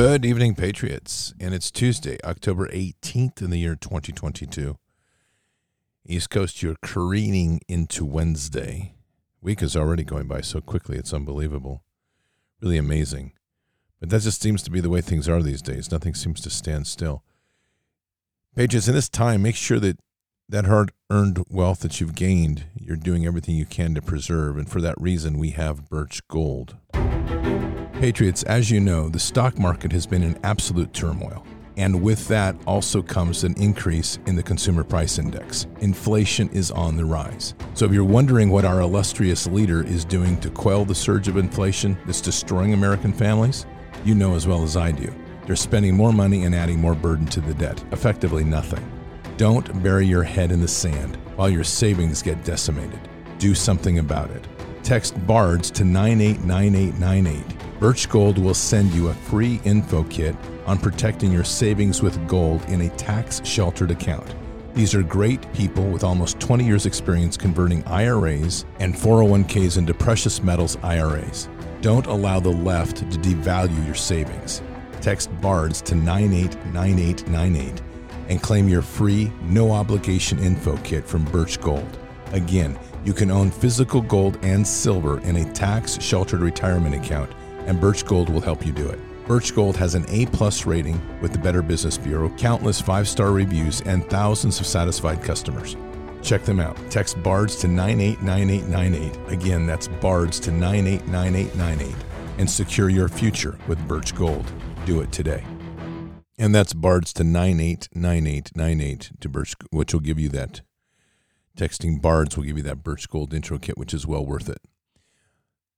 Good evening, Patriots. And it's Tuesday, October 18th in the year 2022. East Coast, you're careening into Wednesday. Week is already going by so quickly, it's unbelievable. Really amazing. But that just seems to be the way things are these days. Nothing seems to stand still. Patriots, in this time, make sure that that hard earned wealth that you've gained, you're doing everything you can to preserve. And for that reason, we have Birch Gold. Patriots, as you know, the stock market has been in absolute turmoil. And with that also comes an increase in the consumer price index. Inflation is on the rise. So if you're wondering what our illustrious leader is doing to quell the surge of inflation that's destroying American families, you know as well as I do. They're spending more money and adding more burden to the debt, effectively nothing. Don't bury your head in the sand while your savings get decimated. Do something about it. Text BARDS to 989898. Birch Gold will send you a free info kit on protecting your savings with gold in a tax sheltered account. These are great people with almost 20 years' experience converting IRAs and 401ks into precious metals IRAs. Don't allow the left to devalue your savings. Text BARDS to 989898 and claim your free, no obligation info kit from Birch Gold. Again, you can own physical gold and silver in a tax sheltered retirement account, and Birch Gold will help you do it. Birch Gold has an A plus rating with the Better Business Bureau, countless five star reviews, and thousands of satisfied customers. Check them out. Text BARDS to 989898. Again, that's BARDS to 989898 and secure your future with Birch Gold. Do it today. And that's BARDS to 989898 to Birch, which will give you that. Texting BARDS will give you that Birch Gold intro kit, which is well worth it.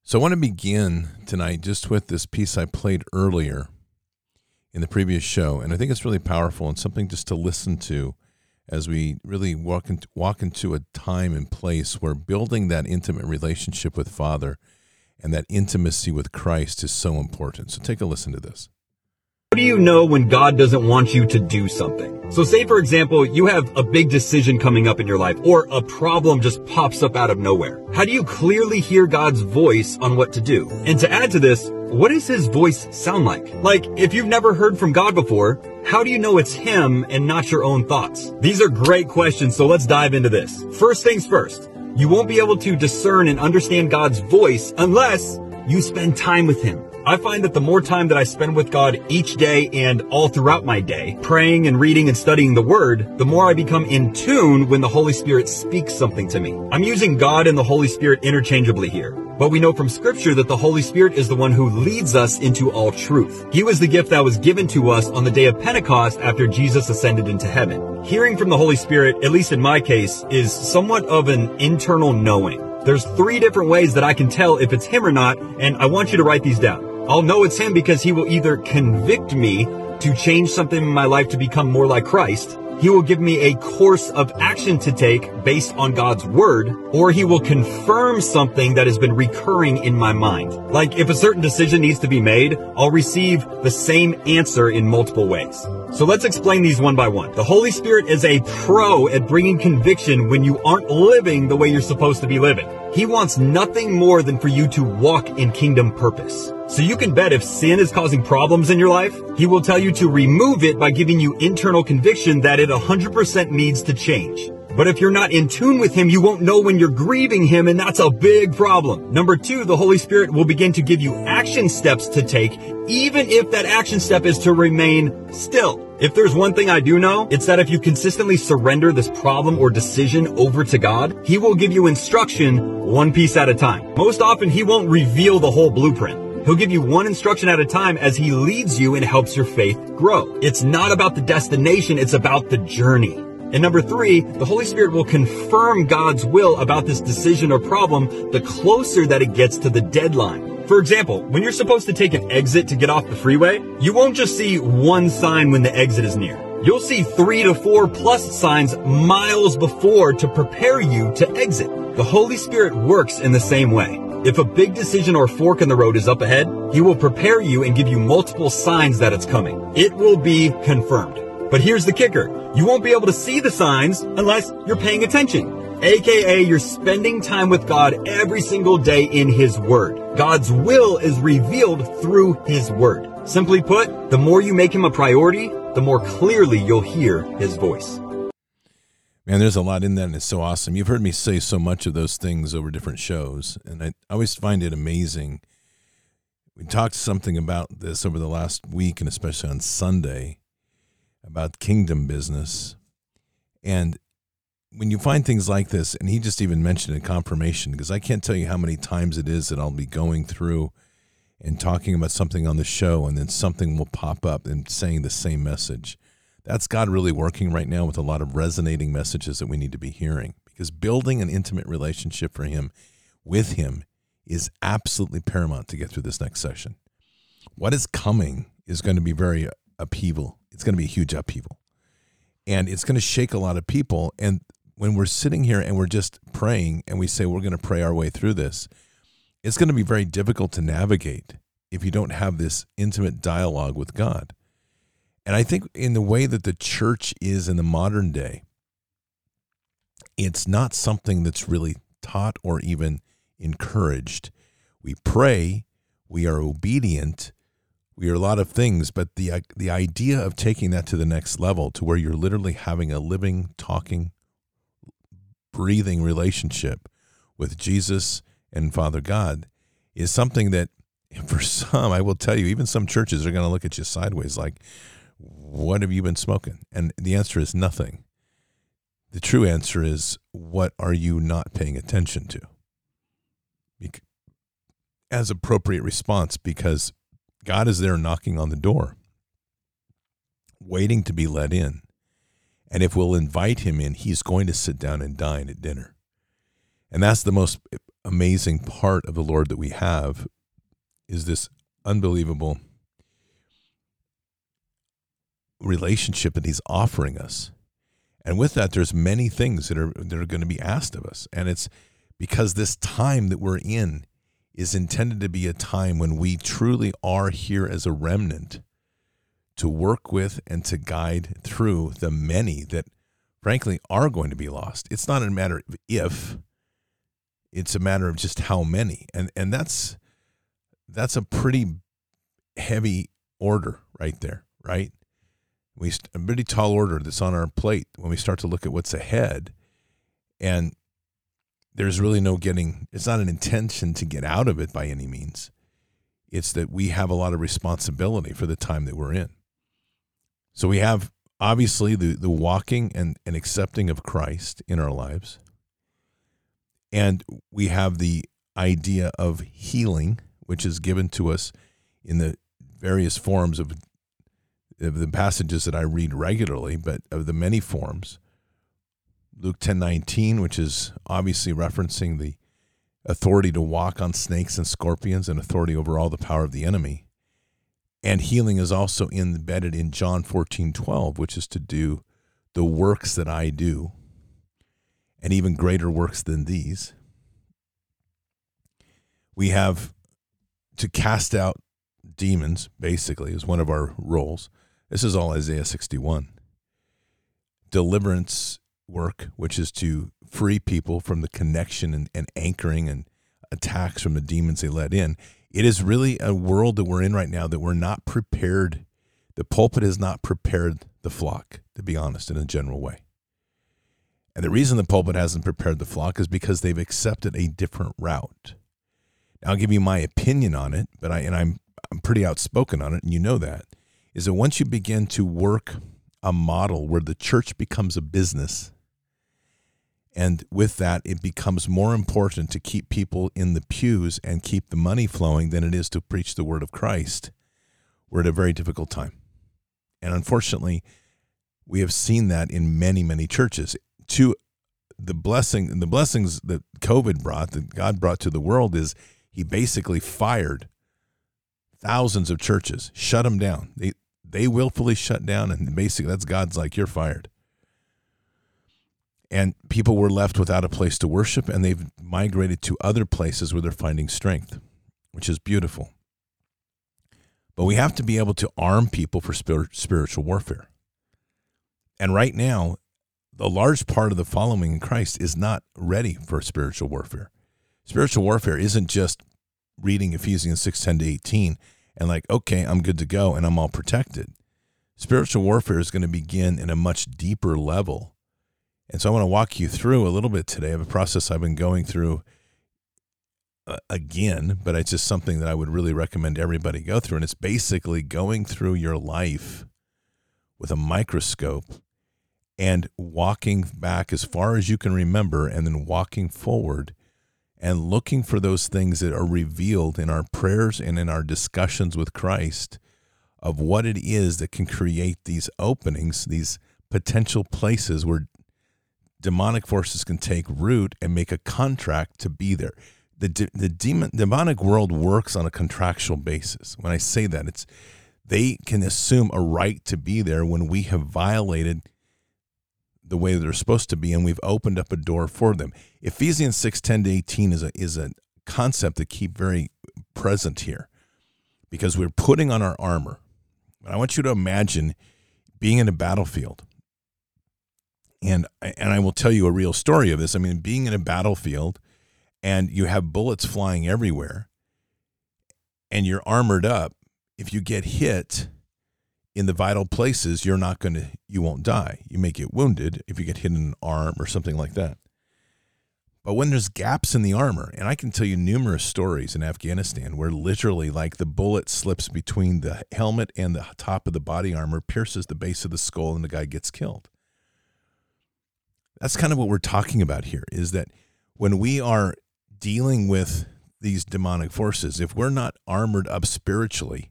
So I want to begin tonight just with this piece I played earlier in the previous show. And I think it's really powerful and something just to listen to as we really walk, into, walk into a time and place where building that intimate relationship with Father and that intimacy with Christ is so important. So take a listen to this. How do you know when God doesn't want you to do something? So say, for example, you have a big decision coming up in your life or a problem just pops up out of nowhere. How do you clearly hear God's voice on what to do? And to add to this, what does his voice sound like? Like, if you've never heard from God before, how do you know it's him and not your own thoughts? These are great questions, so let's dive into this. First things first, you won't be able to discern and understand God's voice unless you spend time with him. I find that the more time that I spend with God each day and all throughout my day, praying and reading and studying the Word, the more I become in tune when the Holy Spirit speaks something to me. I'm using God and the Holy Spirit interchangeably here. But we know from scripture that the Holy Spirit is the one who leads us into all truth. He was the gift that was given to us on the day of Pentecost after Jesus ascended into heaven. Hearing from the Holy Spirit, at least in my case, is somewhat of an internal knowing. There's three different ways that I can tell if it's him or not, and I want you to write these down. I'll know it's him because he will either convict me to change something in my life to become more like Christ, he will give me a course of action to take based on God's word, or he will confirm something that has been recurring in my mind. Like if a certain decision needs to be made, I'll receive the same answer in multiple ways. So let's explain these one by one. The Holy Spirit is a pro at bringing conviction when you aren't living the way you're supposed to be living. He wants nothing more than for you to walk in kingdom purpose. So you can bet if sin is causing problems in your life, he will tell you to remove it by giving you internal conviction that it 100% needs to change. But if you're not in tune with Him, you won't know when you're grieving Him, and that's a big problem. Number two, the Holy Spirit will begin to give you action steps to take, even if that action step is to remain still. If there's one thing I do know, it's that if you consistently surrender this problem or decision over to God, He will give you instruction one piece at a time. Most often, He won't reveal the whole blueprint. He'll give you one instruction at a time as he leads you and helps your faith grow. It's not about the destination, it's about the journey. And number three, the Holy Spirit will confirm God's will about this decision or problem the closer that it gets to the deadline. For example, when you're supposed to take an exit to get off the freeway, you won't just see one sign when the exit is near. You'll see three to four plus signs miles before to prepare you to exit. The Holy Spirit works in the same way. If a big decision or fork in the road is up ahead, He will prepare you and give you multiple signs that it's coming. It will be confirmed. But here's the kicker. You won't be able to see the signs unless you're paying attention. AKA, you're spending time with God every single day in His Word. God's will is revealed through His Word. Simply put, the more you make him a priority, the more clearly you'll hear his voice. Man, there's a lot in that, and it's so awesome. You've heard me say so much of those things over different shows, and I always find it amazing. We talked something about this over the last week, and especially on Sunday, about kingdom business. And when you find things like this, and he just even mentioned a confirmation, because I can't tell you how many times it is that I'll be going through and talking about something on the show, and then something will pop up and saying the same message. That's God really working right now with a lot of resonating messages that we need to be hearing because building an intimate relationship for Him with Him is absolutely paramount to get through this next session. What is coming is going to be very upheaval. It's going to be a huge upheaval. And it's going to shake a lot of people. And when we're sitting here and we're just praying and we say we're going to pray our way through this, it's going to be very difficult to navigate if you don't have this intimate dialogue with God. And I think in the way that the church is in the modern day, it's not something that's really taught or even encouraged. We pray, we are obedient, we are a lot of things, but the the idea of taking that to the next level to where you're literally having a living, talking, breathing relationship with Jesus and Father God is something that for some, I will tell you, even some churches are going to look at you sideways like, what have you been smoking? And the answer is nothing. The true answer is, what are you not paying attention to? As appropriate response, because God is there knocking on the door, waiting to be let in. And if we'll invite him in, he's going to sit down and dine at dinner. And that's the most amazing part of the Lord that we have is this unbelievable relationship that he's offering us. And with that, there's many things that are that are going to be asked of us. And it's because this time that we're in is intended to be a time when we truly are here as a remnant to work with and to guide through the many that frankly are going to be lost. It's not a matter of if, it's a matter of just how many. And and that's that's a pretty heavy order right there, right? we a pretty tall order that's on our plate when we start to look at what's ahead and there's really no getting it's not an intention to get out of it by any means. It's that we have a lot of responsibility for the time that we're in. So we have obviously the, the walking and, and accepting of christ in our lives. And we have the idea of healing which is given to us in the various forms of of the passages that I read regularly, but of the many forms. Luke 10:19, which is obviously referencing the authority to walk on snakes and scorpions and authority over all the power of the enemy. And healing is also embedded in John 14:12, which is to do the works that I do and even greater works than these. We have to cast out demons basically is one of our roles this is all Isaiah 61. Deliverance work, which is to free people from the connection and, and anchoring and attacks from the demons they let in. It is really a world that we're in right now that we're not prepared. The pulpit has not prepared the flock, to be honest, in a general way. And the reason the pulpit hasn't prepared the flock is because they've accepted a different route. Now, I'll give you my opinion on it, but I and I'm I'm pretty outspoken on it, and you know that is that once you begin to work a model where the church becomes a business, and with that, it becomes more important to keep people in the pews and keep the money flowing than it is to preach the word of Christ. We're at a very difficult time. And unfortunately, we have seen that in many, many churches. To the blessing, the blessings that COVID brought, that God brought to the world, is He basically fired thousands of churches, shut them down. They they willfully shut down, and basically that's God's like you're fired. And people were left without a place to worship, and they've migrated to other places where they're finding strength, which is beautiful. But we have to be able to arm people for spiritual warfare. And right now, the large part of the following in Christ is not ready for spiritual warfare. Spiritual warfare isn't just reading Ephesians 6 10 to 18 and like, okay, I'm good to go and I'm all protected. Spiritual warfare is going to begin in a much deeper level. And so I want to walk you through a little bit today of a process I've been going through uh, again, but it's just something that I would really recommend everybody go through. And it's basically going through your life with a microscope and walking back as far as you can remember and then walking forward and looking for those things that are revealed in our prayers and in our discussions with Christ of what it is that can create these openings, these potential places where demonic forces can take root and make a contract to be there. The, de- the demon, demonic world works on a contractual basis. When I say that, it's they can assume a right to be there when we have violated the way they're supposed to be and we've opened up a door for them. Ephesians 6 10 to 18 is a, is a concept to keep very present here because we're putting on our armor. I want you to imagine being in a battlefield. And, and I will tell you a real story of this. I mean, being in a battlefield and you have bullets flying everywhere and you're armored up if you get hit in the vital places, you're not going to, you won't die. You may get wounded if you get hit in an arm or something like that. But when there's gaps in the armor, and I can tell you numerous stories in Afghanistan where literally, like the bullet slips between the helmet and the top of the body armor, pierces the base of the skull, and the guy gets killed. That's kind of what we're talking about here is that when we are dealing with these demonic forces, if we're not armored up spiritually,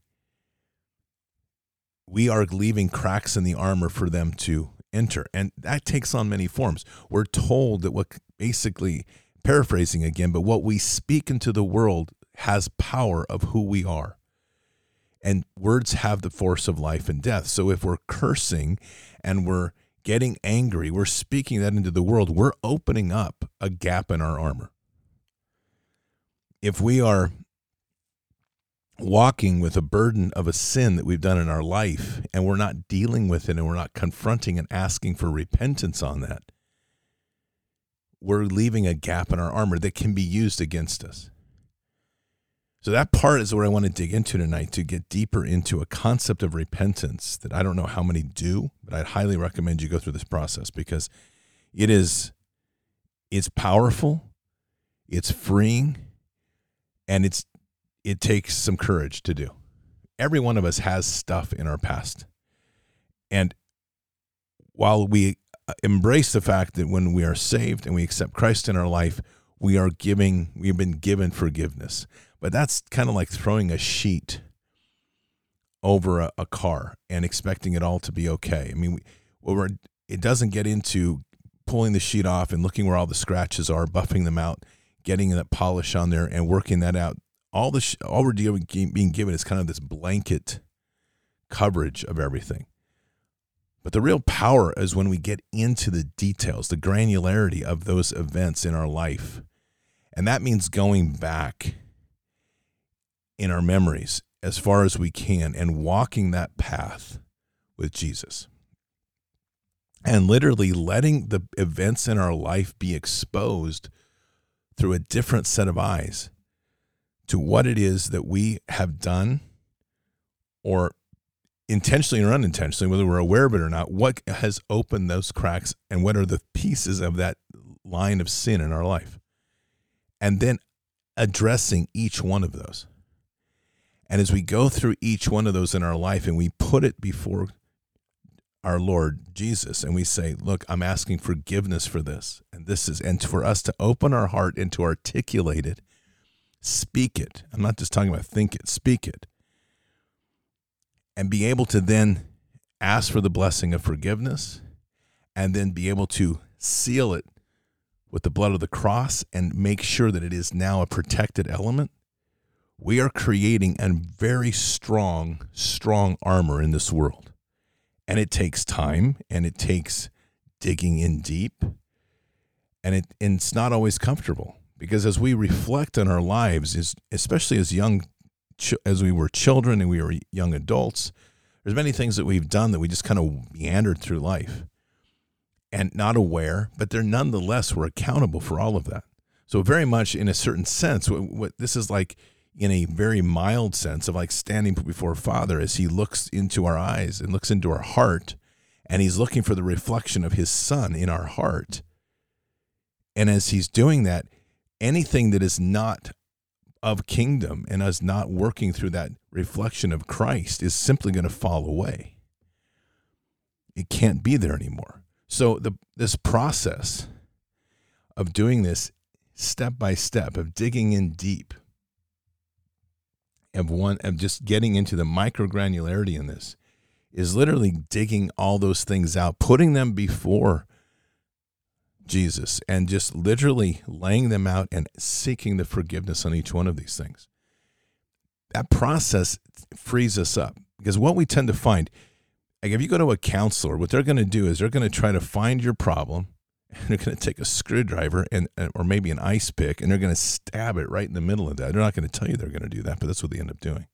we are leaving cracks in the armor for them to enter. And that takes on many forms. We're told that what basically, paraphrasing again, but what we speak into the world has power of who we are. And words have the force of life and death. So if we're cursing and we're getting angry, we're speaking that into the world, we're opening up a gap in our armor. If we are walking with a burden of a sin that we've done in our life and we're not dealing with it and we're not confronting and asking for repentance on that, we're leaving a gap in our armor that can be used against us. So, that part is what I want to dig into tonight to get deeper into a concept of repentance that I don't know how many do, but I'd highly recommend you go through this process because it is it's powerful, it's freeing, and it's it takes some courage to do. Every one of us has stuff in our past. And while we uh, embrace the fact that when we are saved and we accept Christ in our life, we are giving, we've been given forgiveness. But that's kind of like throwing a sheet over a, a car and expecting it all to be okay. I mean, we, well, it doesn't get into pulling the sheet off and looking where all the scratches are, buffing them out, getting that polish on there, and working that out all the all we're dealing, being given is kind of this blanket coverage of everything. But the real power is when we get into the details, the granularity of those events in our life. And that means going back in our memories as far as we can and walking that path with Jesus. And literally letting the events in our life be exposed through a different set of eyes to what it is that we have done or intentionally or unintentionally, whether we're aware of it or not, what has opened those cracks and what are the pieces of that line of sin in our life? And then addressing each one of those. And as we go through each one of those in our life and we put it before our Lord Jesus and we say, Look, I'm asking forgiveness for this. And this is, and for us to open our heart and to articulate it Speak it. I'm not just talking about think it, speak it. And be able to then ask for the blessing of forgiveness and then be able to seal it with the blood of the cross and make sure that it is now a protected element. We are creating a very strong, strong armor in this world. And it takes time and it takes digging in deep. And, it, and it's not always comfortable because as we reflect on our lives, especially as young, as we were children and we were young adults, there's many things that we've done that we just kind of meandered through life and not aware, but they're nonetheless we're accountable for all of that. So very much in a certain sense, what, what this is like, in a very mild sense of like standing before Father as he looks into our eyes and looks into our heart and he's looking for the reflection of his son in our heart. And as he's doing that, anything that is not of kingdom and us not working through that reflection of Christ is simply going to fall away. It can't be there anymore. So the this process of doing this step by step of digging in deep of one of just getting into the microgranularity in this is literally digging all those things out, putting them before Jesus, and just literally laying them out and seeking the forgiveness on each one of these things. That process frees us up because what we tend to find, like if you go to a counselor, what they're going to do is they're going to try to find your problem. And they're going to take a screwdriver and, or maybe an ice pick, and they're going to stab it right in the middle of that. They're not going to tell you they're going to do that, but that's what they end up doing.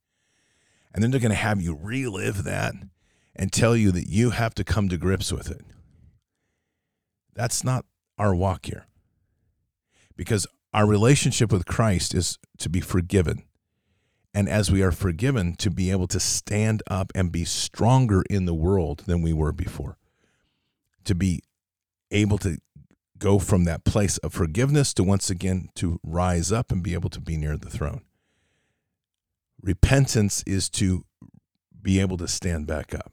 And then they're going to have you relive that and tell you that you have to come to grips with it. That's not our walk here. Because our relationship with Christ is to be forgiven. And as we are forgiven, to be able to stand up and be stronger in the world than we were before. To be able to go from that place of forgiveness to once again to rise up and be able to be near the throne. Repentance is to be able to stand back up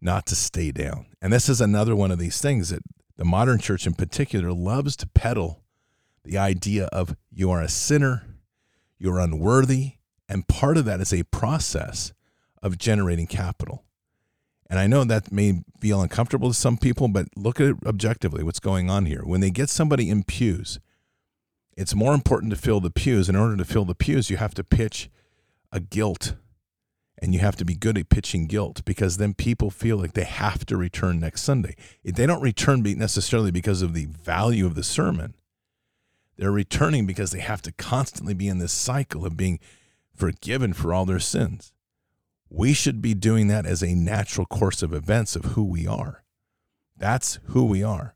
not to stay down. And this is another one of these things that the modern church in particular loves to peddle the idea of you are a sinner, you're unworthy, and part of that is a process of generating capital. And I know that may feel uncomfortable to some people, but look at it objectively what's going on here. When they get somebody in pews, it's more important to fill the pews. In order to fill the pews, you have to pitch a guilt and you have to be good at pitching guilt because then people feel like they have to return next Sunday. They don't return necessarily because of the value of the sermon. They're returning because they have to constantly be in this cycle of being forgiven for all their sins. We should be doing that as a natural course of events of who we are. That's who we are.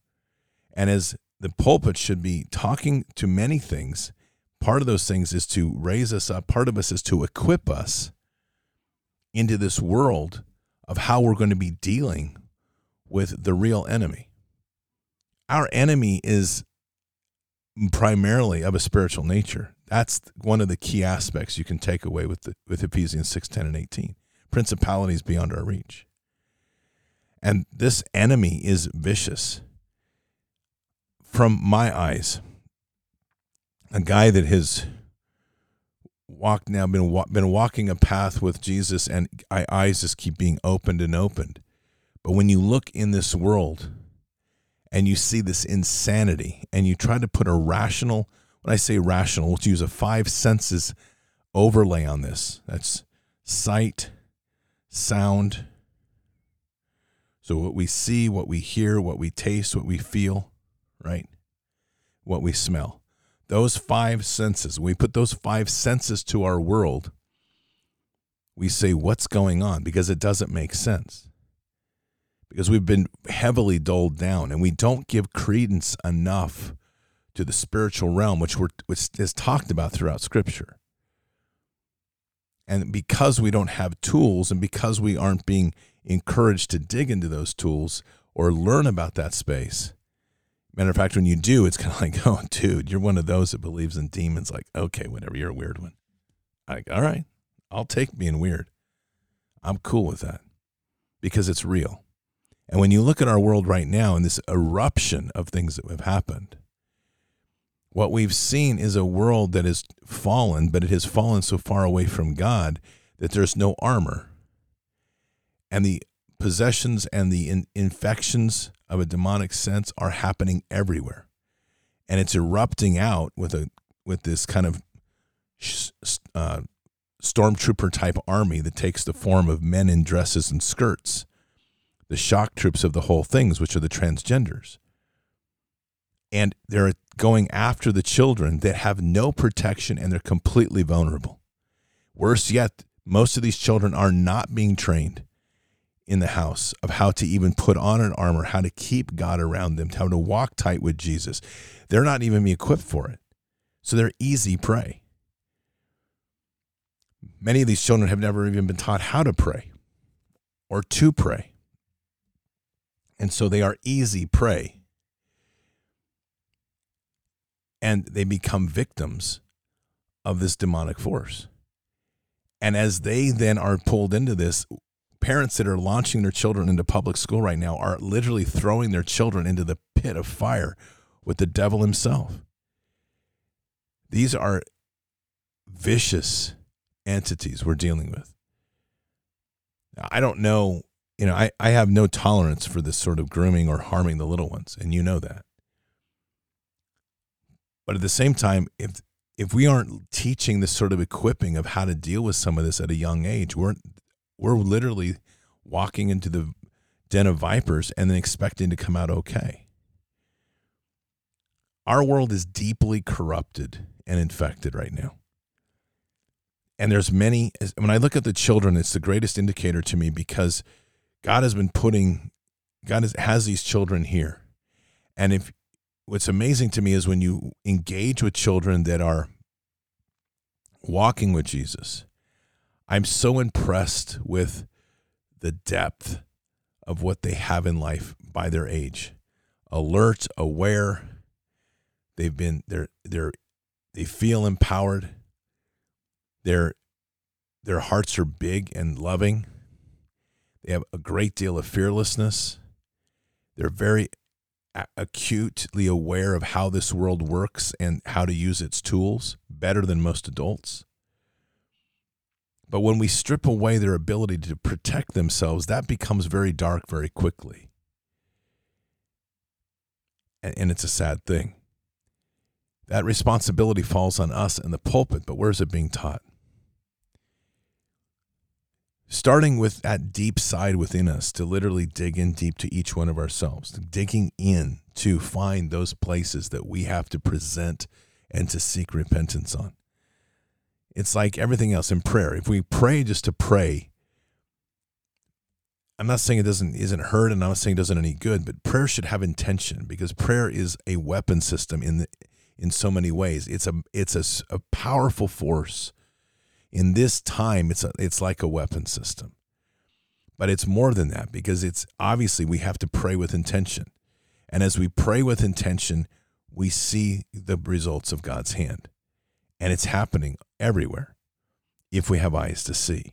And as the pulpit should be talking to many things, part of those things is to raise us up, part of us is to equip us into this world of how we're going to be dealing with the real enemy. Our enemy is primarily of a spiritual nature. That's one of the key aspects you can take away with the, with Ephesians 6, 10, and 18. Principalities beyond our reach. And this enemy is vicious. From my eyes, a guy that has walked now, been been walking a path with Jesus, and my eyes just keep being opened and opened. But when you look in this world, and you see this insanity, and you try to put a rational, when I say rational, let's use a five senses overlay on this. That's sight, sound. So what we see, what we hear, what we taste, what we feel, right? What we smell those five senses, when we put those five senses to our world, we say, What's going on? Because it doesn't make sense. Because we've been heavily dulled down and we don't give credence enough to the spiritual realm, which, we're, which is talked about throughout Scripture. And because we don't have tools and because we aren't being encouraged to dig into those tools or learn about that space, Matter of fact, when you do, it's kind of like, oh, dude, you're one of those that believes in demons. Like, okay, whatever, you're a weird one. Like, all right, I'll take being weird. I'm cool with that because it's real. And when you look at our world right now and this eruption of things that have happened, what we've seen is a world that has fallen, but it has fallen so far away from God that there's no armor. And the possessions and the in- infections of a demonic sense are happening everywhere. And it's erupting out with a with this kind of uh, stormtrooper type army that takes the form of men in dresses and skirts. The shock troops of the whole things which are the transgenders and they're going after the children that have no protection and they're completely vulnerable worse yet most of these children are not being trained in the house of how to even put on an armor, how to keep God around them, how to walk tight with Jesus. They're not even equipped for it. So they're easy prey. Many of these children have never even been taught how to pray or to pray. And so they are easy prey. And they become victims of this demonic force. And as they then are pulled into this, parents that are launching their children into public school right now are literally throwing their children into the pit of fire with the devil himself. These are vicious entities we're dealing with. I don't know, you know, I, I have no tolerance for this sort of grooming or harming the little ones, and you know that. But at the same time, if if we aren't teaching this sort of equipping of how to deal with some of this at a young age, we're we're literally walking into the den of vipers and then expecting to come out okay. Our world is deeply corrupted and infected right now. And there's many when I look at the children, it's the greatest indicator to me because God has been putting God has, has these children here. And if what's amazing to me is when you engage with children that are walking with Jesus, I'm so impressed with the depth of what they have in life by their age. Alert, aware, they've been they're they're they feel empowered. Their their hearts are big and loving. They have a great deal of fearlessness. They're very acutely aware of how this world works and how to use its tools better than most adults. But when we strip away their ability to protect themselves, that becomes very dark very quickly. And, it's a sad thing. That responsibility falls on us in the pulpit, but where is it being taught? Starting with that deep side within us to literally dig in deep to each one of ourselves, digging in to find those places that we have to present and to seek repentance on. It's like everything else in prayer. If we pray just to pray, I'm not saying it doesn't isn't heard and I'm not saying it doesn't any good, but prayer should have intention because prayer is a weapon system in the in so many ways. It's a it's a, a powerful force in this time it's a, it's like a weapon system. But it's more than that because it's obviously we have to pray with intention. And as we pray with intention we see the results of god's hand. And it's happening everywhere if we have eyes to see.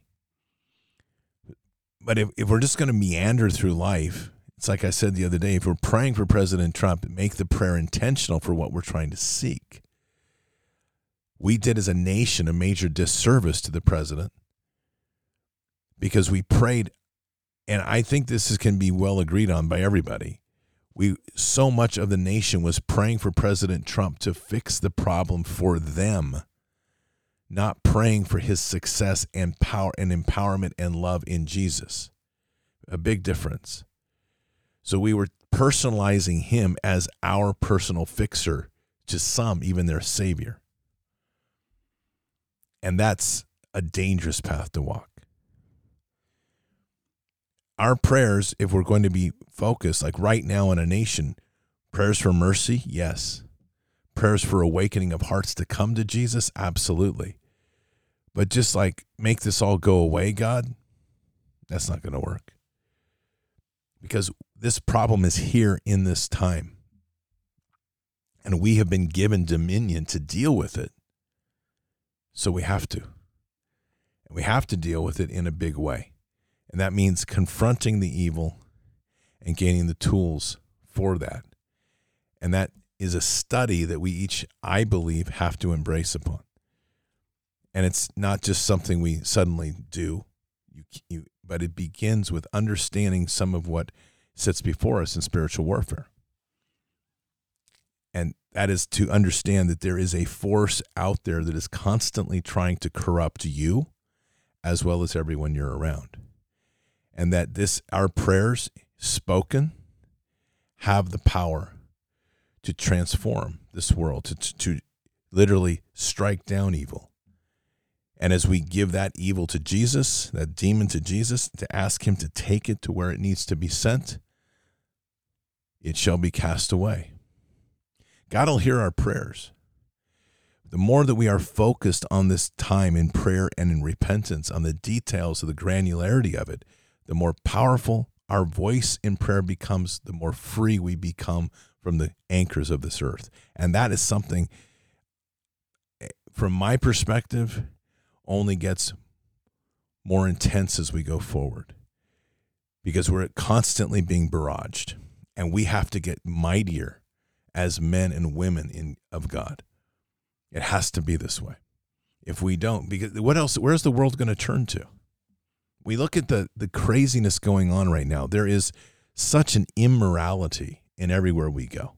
But if, if we're just going to meander through life it's like i said the other day if we're praying for president trump make the prayer intentional for what we're trying to seek we did as a nation a major disservice to the president because we prayed and I think this is, can be well agreed on by everybody. We so much of the nation was praying for President Trump to fix the problem for them, not praying for his success and power and empowerment and love in Jesus. A big difference. So we were personalizing him as our personal fixer to some, even their savior. And that's a dangerous path to walk. Our prayers, if we're going to be focused, like right now in a nation, prayers for mercy, yes. Prayers for awakening of hearts to come to Jesus, absolutely. But just like make this all go away, God, that's not going to work. Because this problem is here in this time. And we have been given dominion to deal with it. So we have to. And we have to deal with it in a big way. And that means confronting the evil and gaining the tools for that. And that is a study that we each, I believe, have to embrace upon. And it's not just something we suddenly do, you, you, but it begins with understanding some of what sits before us in spiritual warfare. And that is to understand that there is a force out there that is constantly trying to corrupt you as well as everyone you're around. And that this our prayers spoken have the power to transform this world, to, to literally strike down evil. And as we give that evil to Jesus, that demon to Jesus, to ask him to take it to where it needs to be sent, it shall be cast away. God will hear our prayers. the more that we are focused on this time in prayer and in repentance, on the details of the granularity of it, the more powerful our voice in prayer becomes, the more free we become from the anchors of this earth. And that is something, eh, from my perspective, only gets more intense as we go forward because we're constantly being barraged and we have to get mightier as men and women in, of God. It has to be this way. If we don't, because what else? Where's the world going to turn to? We look at the the craziness going on right now. There is such an immorality in everywhere we go.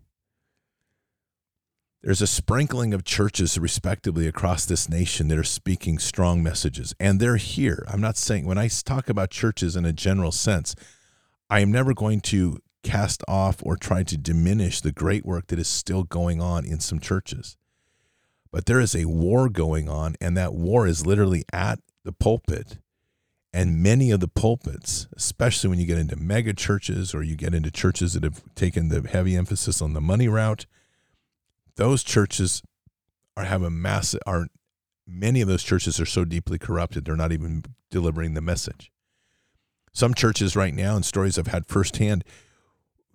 There's a sprinkling of churches, respectively, across this nation that are speaking strong messages, and they're here. I'm not saying when I talk about churches in a general sense, I am never going to cast off or try to diminish the great work that is still going on in some churches. But there is a war going on, and that war is literally at the pulpit. And many of the pulpits, especially when you get into mega churches or you get into churches that have taken the heavy emphasis on the money route, those churches are have a massive are many of those churches are so deeply corrupted they're not even delivering the message. Some churches right now, and stories I've had firsthand,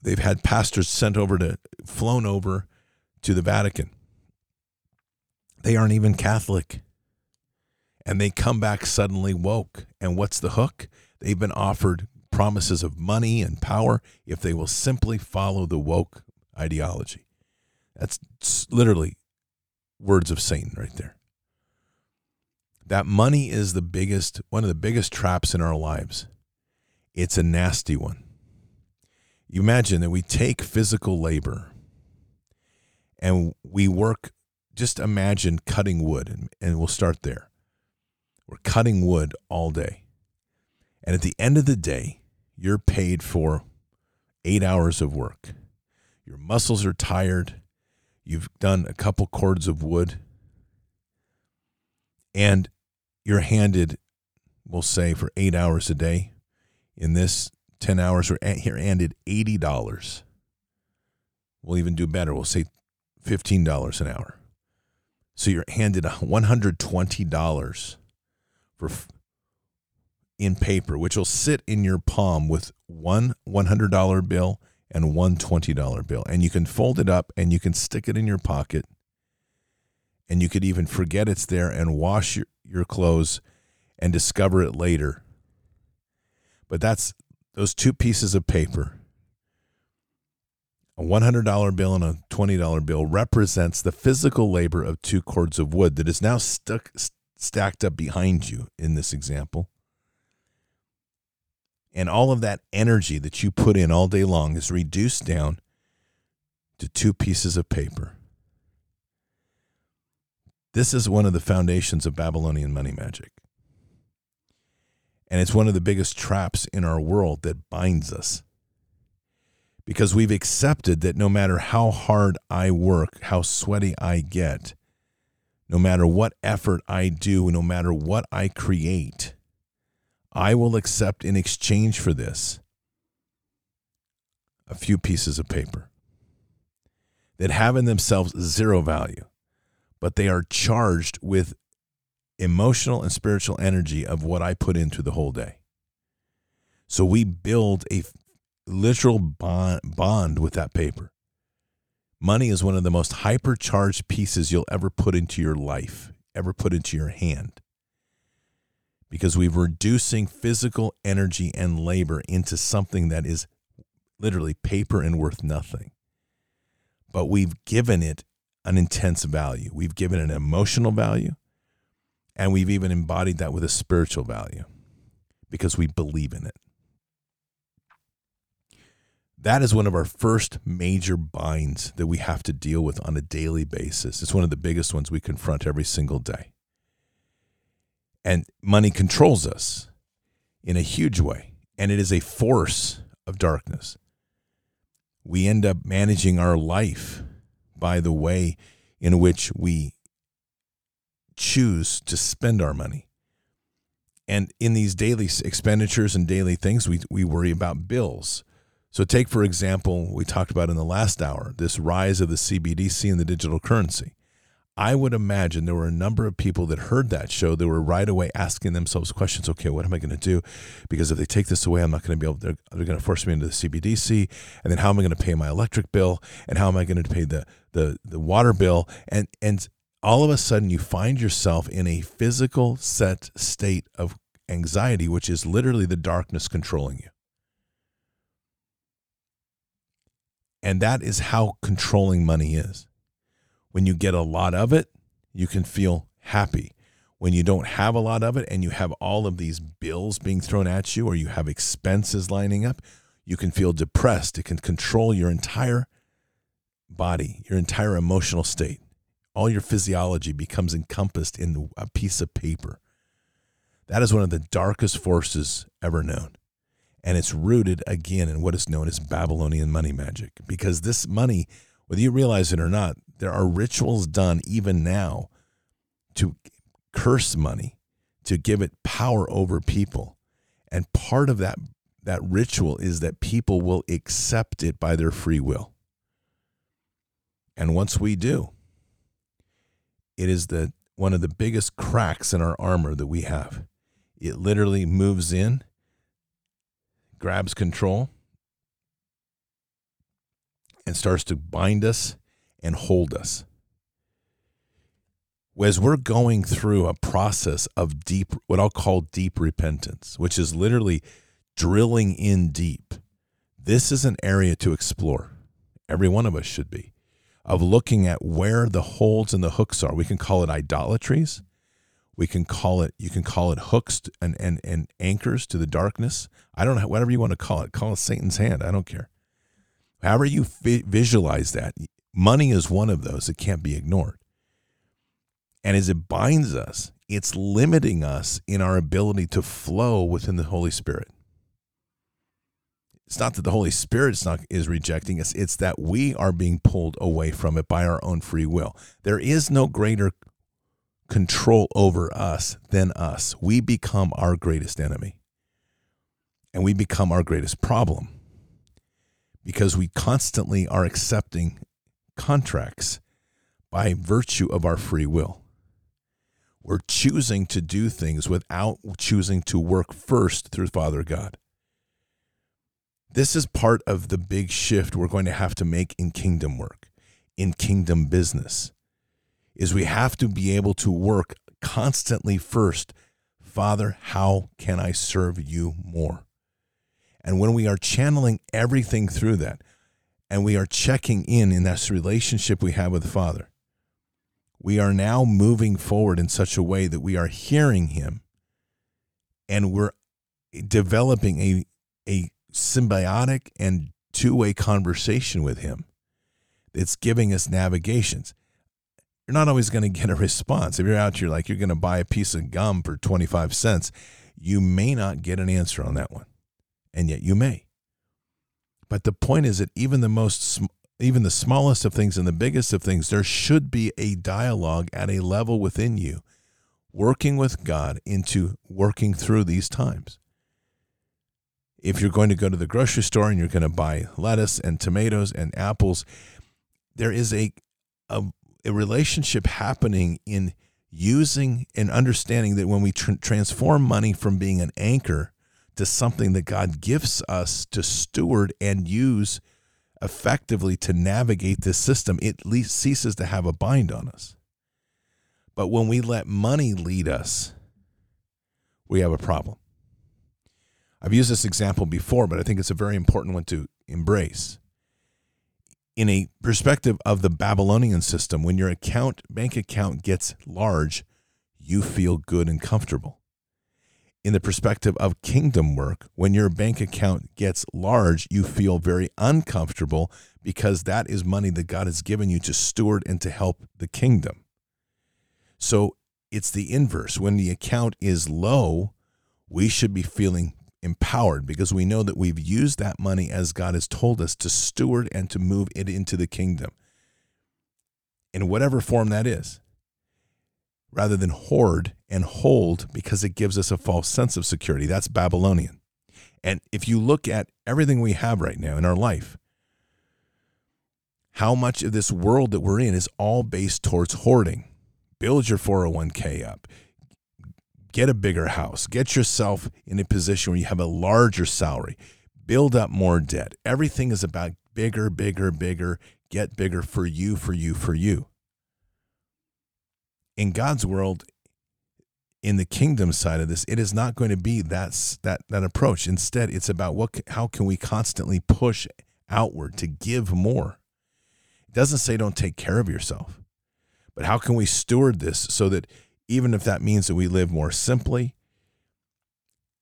they've had pastors sent over to flown over to the Vatican they aren't even Catholic. And they come back suddenly woke. And what's the hook? They've been offered promises of money and power if they will simply follow the woke ideology. That's literally words of Satan right there. That money is the biggest, one of the biggest traps in our lives. It's a nasty one. You imagine that we take physical labor and we work just imagine cutting wood, and, and we'll start there. We're cutting wood all day. And at the end of the day, you're paid for eight hours of work. Your muscles are tired. You've done a couple cords of wood. And you're handed, we'll say, for eight hours a day. In this 10 hours, you're here. handed $80. We'll even do better. We'll say $15 an hour. So you're handed $120 for in paper, which will sit in your palm with one $100 bill and one $20 bill. And you can fold it up and you can stick it in your pocket. And you could even forget it's there and wash your, your clothes and discover it later. But that's those two pieces of paper a $100 bill and a $20 bill represents the physical labor of two cords of wood that is now stuck stacked up behind you in this example. And all of that energy that you put in all day long is reduced down to two pieces of paper. This is one of the foundations of Babylonian money magic. And it's one of the biggest traps in our world that binds us. Because we've accepted that no matter how hard I work, how sweaty I get, no matter what effort I do, no matter what I create, I will accept in exchange for this a few pieces of paper that have in themselves zero value, but they are charged with emotional and spiritual energy of what I put into the whole day. So we build a literal bond, bond with that paper. Money is one of the most hypercharged pieces you'll ever put into your life, ever put into your hand. Because we're reducing physical energy and labor into something that is literally paper and worth nothing. But we've given it an intense value. We've given it an emotional value, and we've even embodied that with a spiritual value because we believe in it. That is one of our first major binds that we have to deal with on a daily basis. It's one of the biggest ones we confront every single day. And money controls us in a huge way, and it is a force of darkness. We end up managing our life by the way in which we choose to spend our money. And in these daily expenditures and daily things, we, we worry about bills so, take for example, we talked about in the last hour this rise of the CBDC and the digital currency. I would imagine there were a number of people that heard that show that were right away asking themselves questions. Okay, what am I going to do? Because if they take this away, I'm not going to be able. They're, they're going to force me into the CBDC, and then how am I going to pay my electric bill? And how am I going to pay the the the water bill? And and all of a sudden, you find yourself in a physical set state of anxiety, which is literally the darkness controlling you. And that is how controlling money is. When you get a lot of it, you can feel happy. When you don't have a lot of it and you have all of these bills being thrown at you or you have expenses lining up, you can feel depressed. It can control your entire body, your entire emotional state. All your physiology becomes encompassed in a piece of paper. That is one of the darkest forces ever known. And it's rooted again in what is known as Babylonian money magic because this money, whether you realize it or not, there are rituals done even now to curse money, to give it power over people. And part of that that ritual is that people will accept it by their free will. And once we do, it is the one of the biggest cracks in our armor that we have. It literally moves in, grabs control, and starts to bind us and hold us. As we're going through a process of deep, what I'll call deep repentance, which is literally drilling in deep, this is an area to explore. Every one of us should be, of looking at where the holds and the hooks are. We can call it idolatries. We can call it, you can call it hooks and, and, and anchors to the darkness. I don't know, whatever you want to call it. Call it Satan's hand. I don't care. However, you visualize that, Money is one of those that can't be ignored. And as it binds us, it's limiting us in our ability to flow within the Holy Spirit. It's not that the Holy Spirit is, rejecting us, it's that we are being pulled away from it by our own free will. There is no greater control over us than us. We become our greatest enemy, and we become our greatest problem because we constantly are accepting contracts by virtue of our free will. We're choosing to do things without choosing to work first through Father God. This is part of the big shift we're going to have to make in kingdom work, in kingdom business. Is we have to be able to work constantly first. Father, how can I serve you more? And when we are channeling everything through that, and we are checking in in this relationship we have with the Father. We are now moving forward in such a way that we are hearing Him and we're developing a, a symbiotic and two way conversation with Him that's giving us navigations. You're not always going to get a response. If you're out here like you're going to buy a piece of gum for 25 cents, you may not get an answer on that one. And yet you may. But the point is that even the most even the smallest of things and the biggest of things, there should be a dialogue at a level within you, working with God into working through these times. If you're going to go to the grocery store and you're going to buy lettuce and tomatoes and apples, there is a, a, a relationship happening in using and understanding that when we tr- transform money from being an anchor to something that God gifts us to steward and use effectively to navigate this system, it least ceases to have a bind on us. But when we let money lead us, we have a problem. I've used this example before, but I think it's a very important one to embrace. In a perspective of the Babylonian system, when your account bank account gets large, you feel good and comfortable in the perspective of kingdom work, when your bank account gets large, you feel very uncomfortable because that is money that God has given you to steward and to help the kingdom. So it's the inverse. When the account is low, we should be feeling empowered because we know that we've used that money as God has told us to steward and to move it into the kingdom in whatever form that is rather than hoard and hold because it gives us a false sense of security. That's Babylonian. And if you look at everything we have right now in our life, how much of this world that we're in is all based towards hoarding. Build your 401k up. Get a bigger house. Get yourself in a position where you have a larger salary. Build up more debt. Everything is about bigger, bigger, bigger. Get bigger for you, for you, for you. In God's world, in the kingdom side of this, it is not going to be that that that approach. Instead, it's about what how can we constantly push outward to give more. It doesn't say don't take care of yourself, but how can we steward this so that even if that means that we live more simply,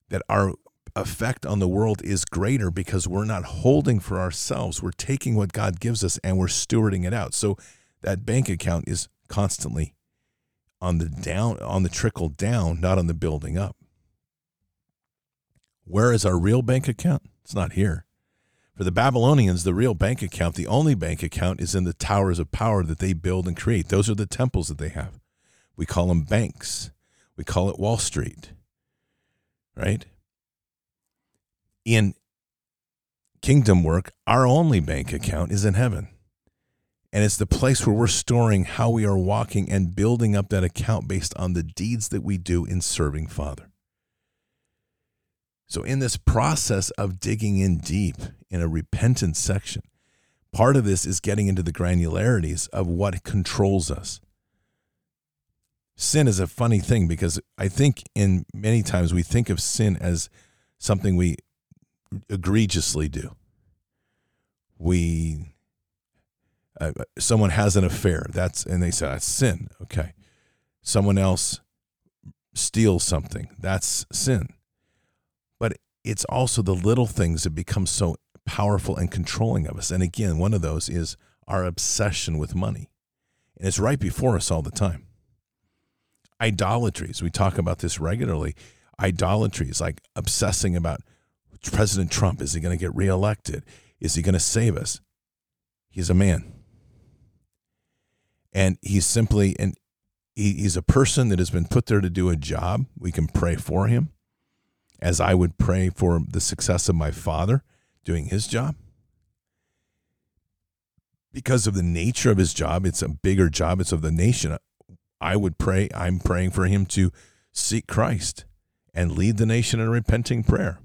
that our effect on the world is greater because we're not holding for ourselves. We're taking what God gives us and we're stewarding it out. So that bank account is constantly on the down on the trickle down, not on the building up. Where is our real bank account? It's not here. For the Babylonians, the real bank account, the only bank account is in the towers of power that they build and create. Those are the temples that they have. We call them banks. We call it Wall Street. Right? In kingdom work, our only bank account is in heaven. And it's the place where we're storing how we are walking and building up that account based on the deeds that we do in serving Father. So, in this process of digging in deep in a repentance section, part of this is getting into the granularities of what controls us. Sin is a funny thing because I think in many times we think of sin as something we egregiously do. We uh, someone has an affair that's and they say that's sin. Okay. Someone else steals something that's sin. But it's also the little things that become so powerful and controlling of us. And again one of those is our obsession with money. And it's right before us all the time idolatries we talk about this regularly idolatries like obsessing about president trump is he going to get reelected is he going to save us he's a man and he's simply and he, he's a person that has been put there to do a job. We can pray for him, as I would pray for the success of my father doing his job. Because of the nature of his job, it's a bigger job. It's of the nation. I would pray. I'm praying for him to seek Christ and lead the nation in repenting prayer.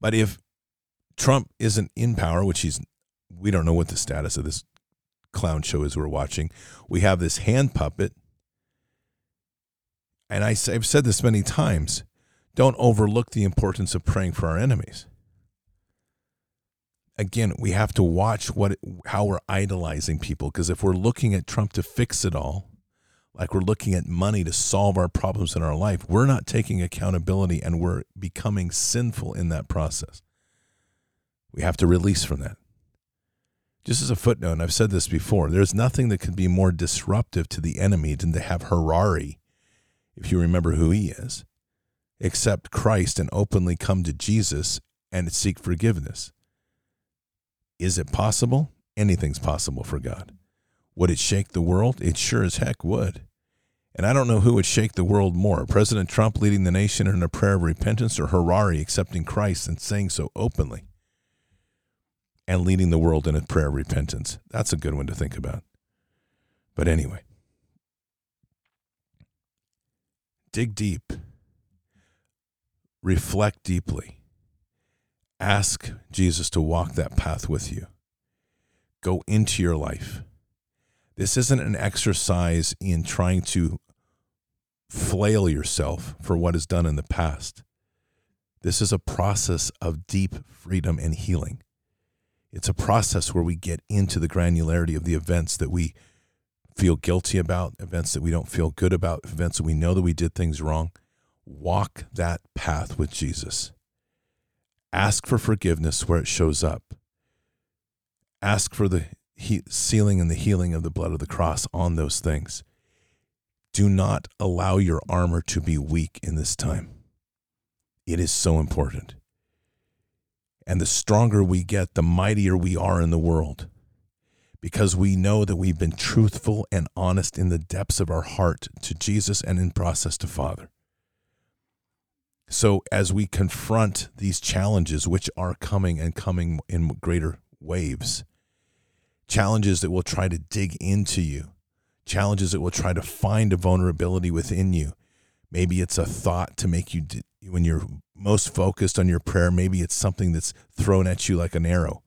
But if Trump isn't in power, which he's, we don't know what the status of this clown show is we're watching. We have this hand puppet. And I, I've said this many times don't overlook the importance of praying for our enemies. Again, we have to watch what how we're idolizing people because if we're looking at Trump to fix it all, like we're looking at money to solve our problems in our life, we're not taking accountability and we're becoming sinful in that process. We have to release from that. Just as a footnote, and I've said this before, there's nothing that could be more disruptive to the enemy than to have Harari, if you remember who he is, accept Christ and openly come to Jesus and seek forgiveness. Is it possible? Anything's possible for God. Would it shake the world? It sure as heck would. And I don't know who would shake the world more President Trump leading the nation in a prayer of repentance or Harari accepting Christ and saying so openly and leading the world in a prayer of repentance. That's a good one to think about. But anyway, dig deep, reflect deeply, ask Jesus to walk that path with you. Go into your life. This isn't an exercise in trying to flail yourself for what is done in the past. This is a process of deep freedom and healing. It's a process where we get into the granularity of the events that we feel guilty about, events that we don't feel good about, events that we know that we did things wrong. Walk that path with Jesus. Ask for forgiveness where it shows up. Ask for the he- sealing and the healing of the blood of the cross on those things. Do not allow your armor to be weak in this time. It is so important. And the stronger we get, the mightier we are in the world. Because we know that we've been truthful and honest in the depths of our heart to Jesus and in process to Father. So, as we confront these challenges, which are coming and coming in greater waves, challenges that will try to dig into you, challenges that will try to find a vulnerability within you. Maybe it's a thought to make you, when you're most focused on your prayer, maybe it's something that's thrown at you like an arrow,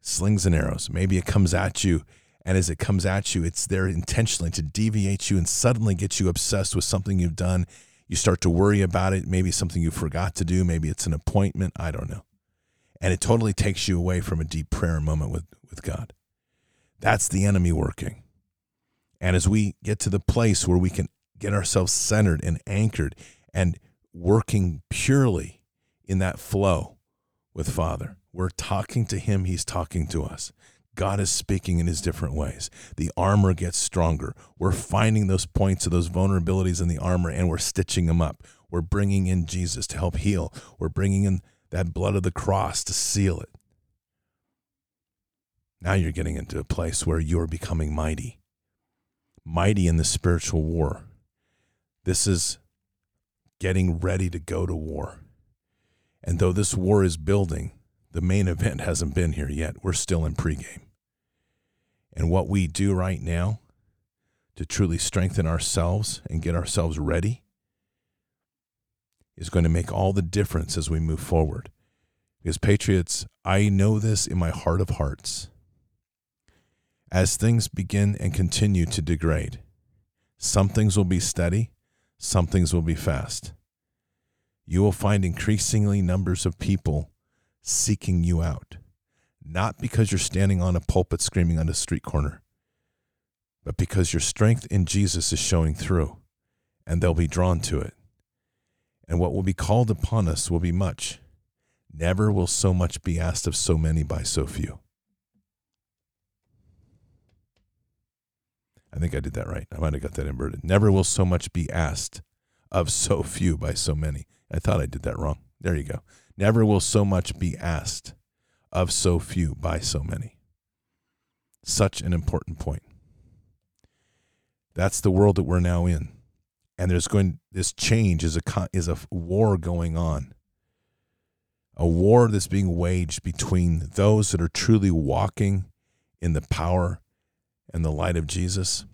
slings and arrows. Maybe it comes at you and as it comes at you, it's there intentionally to deviate you and suddenly get you obsessed with something you've done. You start to worry about it. Maybe something you forgot to do. Maybe it's an appointment. I don't know. And it totally takes you away from a deep prayer moment with, with God. That's the enemy working. And as we get to the place where we can get ourselves centered and anchored and working purely in that flow with Father, we're talking to Him, He's talking to us. God is speaking in his different ways. The armor gets stronger. We're finding those points of those vulnerabilities in the armor and we're stitching them up. We're bringing in Jesus to help heal. We're bringing in that blood of the cross to seal it. Now you're getting into a place where you're becoming mighty, mighty in the spiritual war. This is getting ready to go to war. And though this war is building, the main event hasn't been here yet. We're still in pregame. And what we do right now to truly strengthen ourselves and get ourselves ready is going to make all the difference as we move forward. Because, Patriots, I know this in my heart of hearts. As things begin and continue to degrade, some things will be steady, some things will be fast. You will find increasingly numbers of people seeking you out, not because you're standing on a pulpit screaming on a street corner, but because your strength in Jesus is showing through, and they'll be drawn to it. And what will be called upon us will be much. Never will so much be asked of so many by so few. I think I did that right. I might have got that inverted. Never will so much be asked of so few by so many. I thought I did that wrong. There you go. Never will so much be asked of so few by so many. Such an important point. That's the world that we're now in. And there's going this change is a is a war going on. A war that's being waged between those that are truly walking in the power and the light of Jesus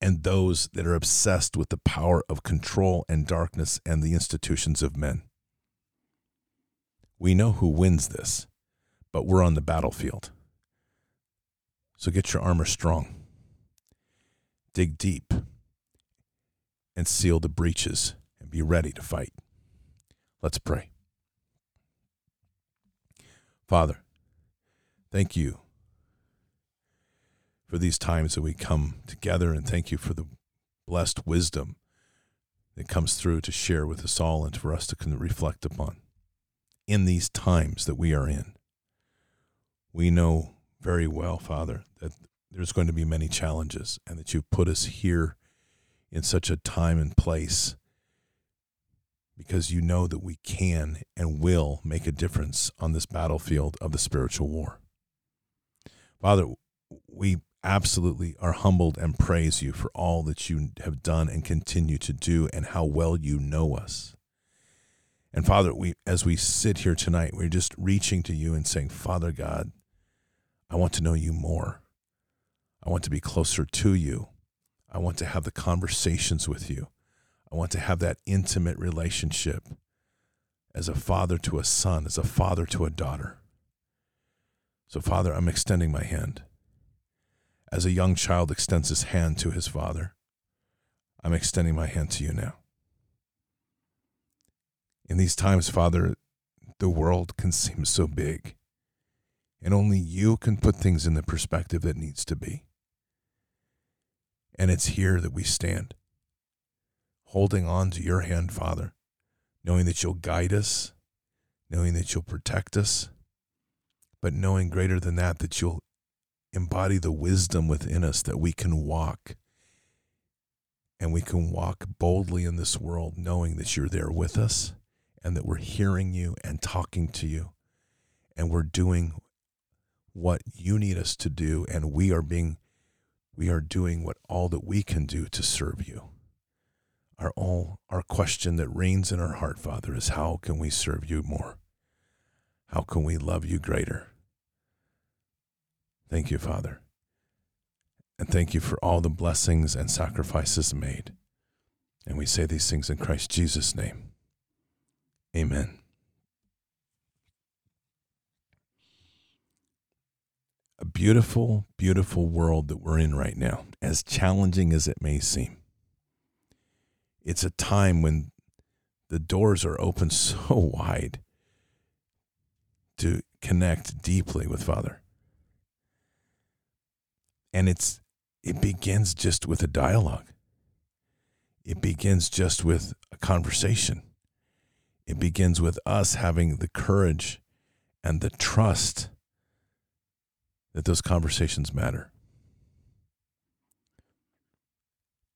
and those that are obsessed with the power of control and darkness and the institutions of men. We know who wins this, but we're on the battlefield. So get your armor strong, dig deep, and seal the breaches and be ready to fight. Let's pray. Father, thank you for these times that we come together, and thank you for the blessed wisdom that comes through to share with us all and for us to reflect upon in these times that we are in. We know very well, Father, that there's going to be many challenges and that you've put us here in such a time and place because you know that we can and will make a difference on this battlefield of the spiritual war. Father, we absolutely are humbled and praise you for all that you have done and continue to do and how well you know us. And Father, we as we sit here tonight, we're just reaching to you and saying, Father God, I want to know you more. I want to be closer to you. I want to have the conversations with you. I want to have that intimate relationship as a father to a son, as a father to a daughter. So, Father, I'm extending my hand. As a young child extends his hand to his father, I'm extending my hand to you now. In these times, Father, the world can seem so big, and only you can put things in the perspective that needs to be. And it's here that we stand, holding on to your hand, Father, knowing that you'll guide us, knowing that you'll protect us, but knowing greater than that, that you'll embody the wisdom within us that we can walk and we can walk boldly in this world knowing that you're there with us and that we're hearing you and talking to you and we're doing what you need us to do and we are being we are doing what all that we can do to serve you our all our question that reigns in our heart father is how can we serve you more How can we love you greater? Thank you, Father. And thank you for all the blessings and sacrifices made. And we say these things in Christ Jesus' name. Amen. A beautiful, beautiful world that we're in right now, as challenging as it may seem. It's a time when the doors are open so wide to connect deeply with Father. And it's it begins just with a dialogue. It begins just with a conversation. It begins with us having the courage and the trust that those conversations matter.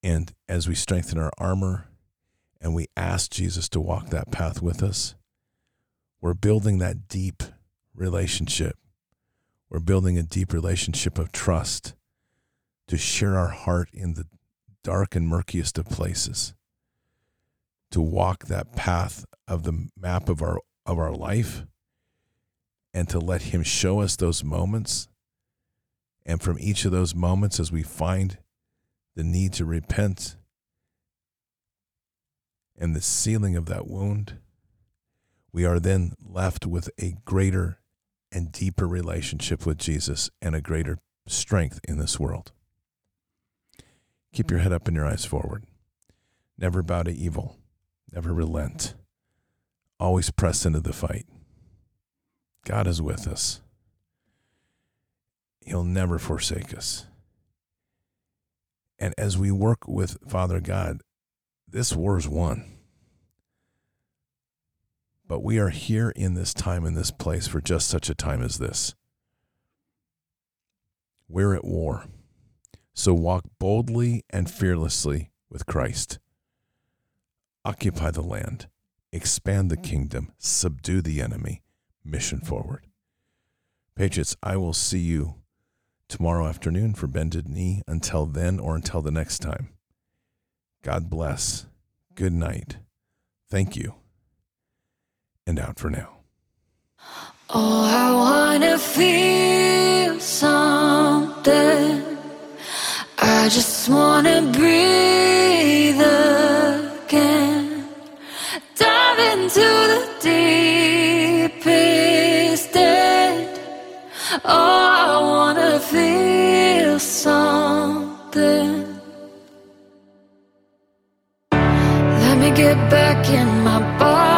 And as we strengthen our armor and we ask Jesus to walk that path with us, we're building that deep relationship. We're building a deep relationship of trust to share our heart in the dark and murkiest of places, to walk that path of the map of our of our life and to let him show us those moments and from each of those moments as we find the need to repent and the sealing of that wound we are then left with a greater and deeper relationship with Jesus and a greater strength in this world. Keep your head up and your eyes forward. Never bow to evil. Never relent. Always press into the fight. God is with us. He'll never forsake us. And as we work with Father God, this war is won. But we are here in this time, in this place, for just such a time as this. We're at war. So walk boldly and fearlessly with Christ. Occupy the land, expand the kingdom, subdue the enemy, mission forward. Patriots, I will see you tomorrow afternoon for Bended Knee. Until then, or until the next time, God bless. Good night. Thank you and out for now. Oh, I wanna feel something. I just wanna breathe again. Dive into the deepest end. Oh, I wanna feel something. Let me get back in my body.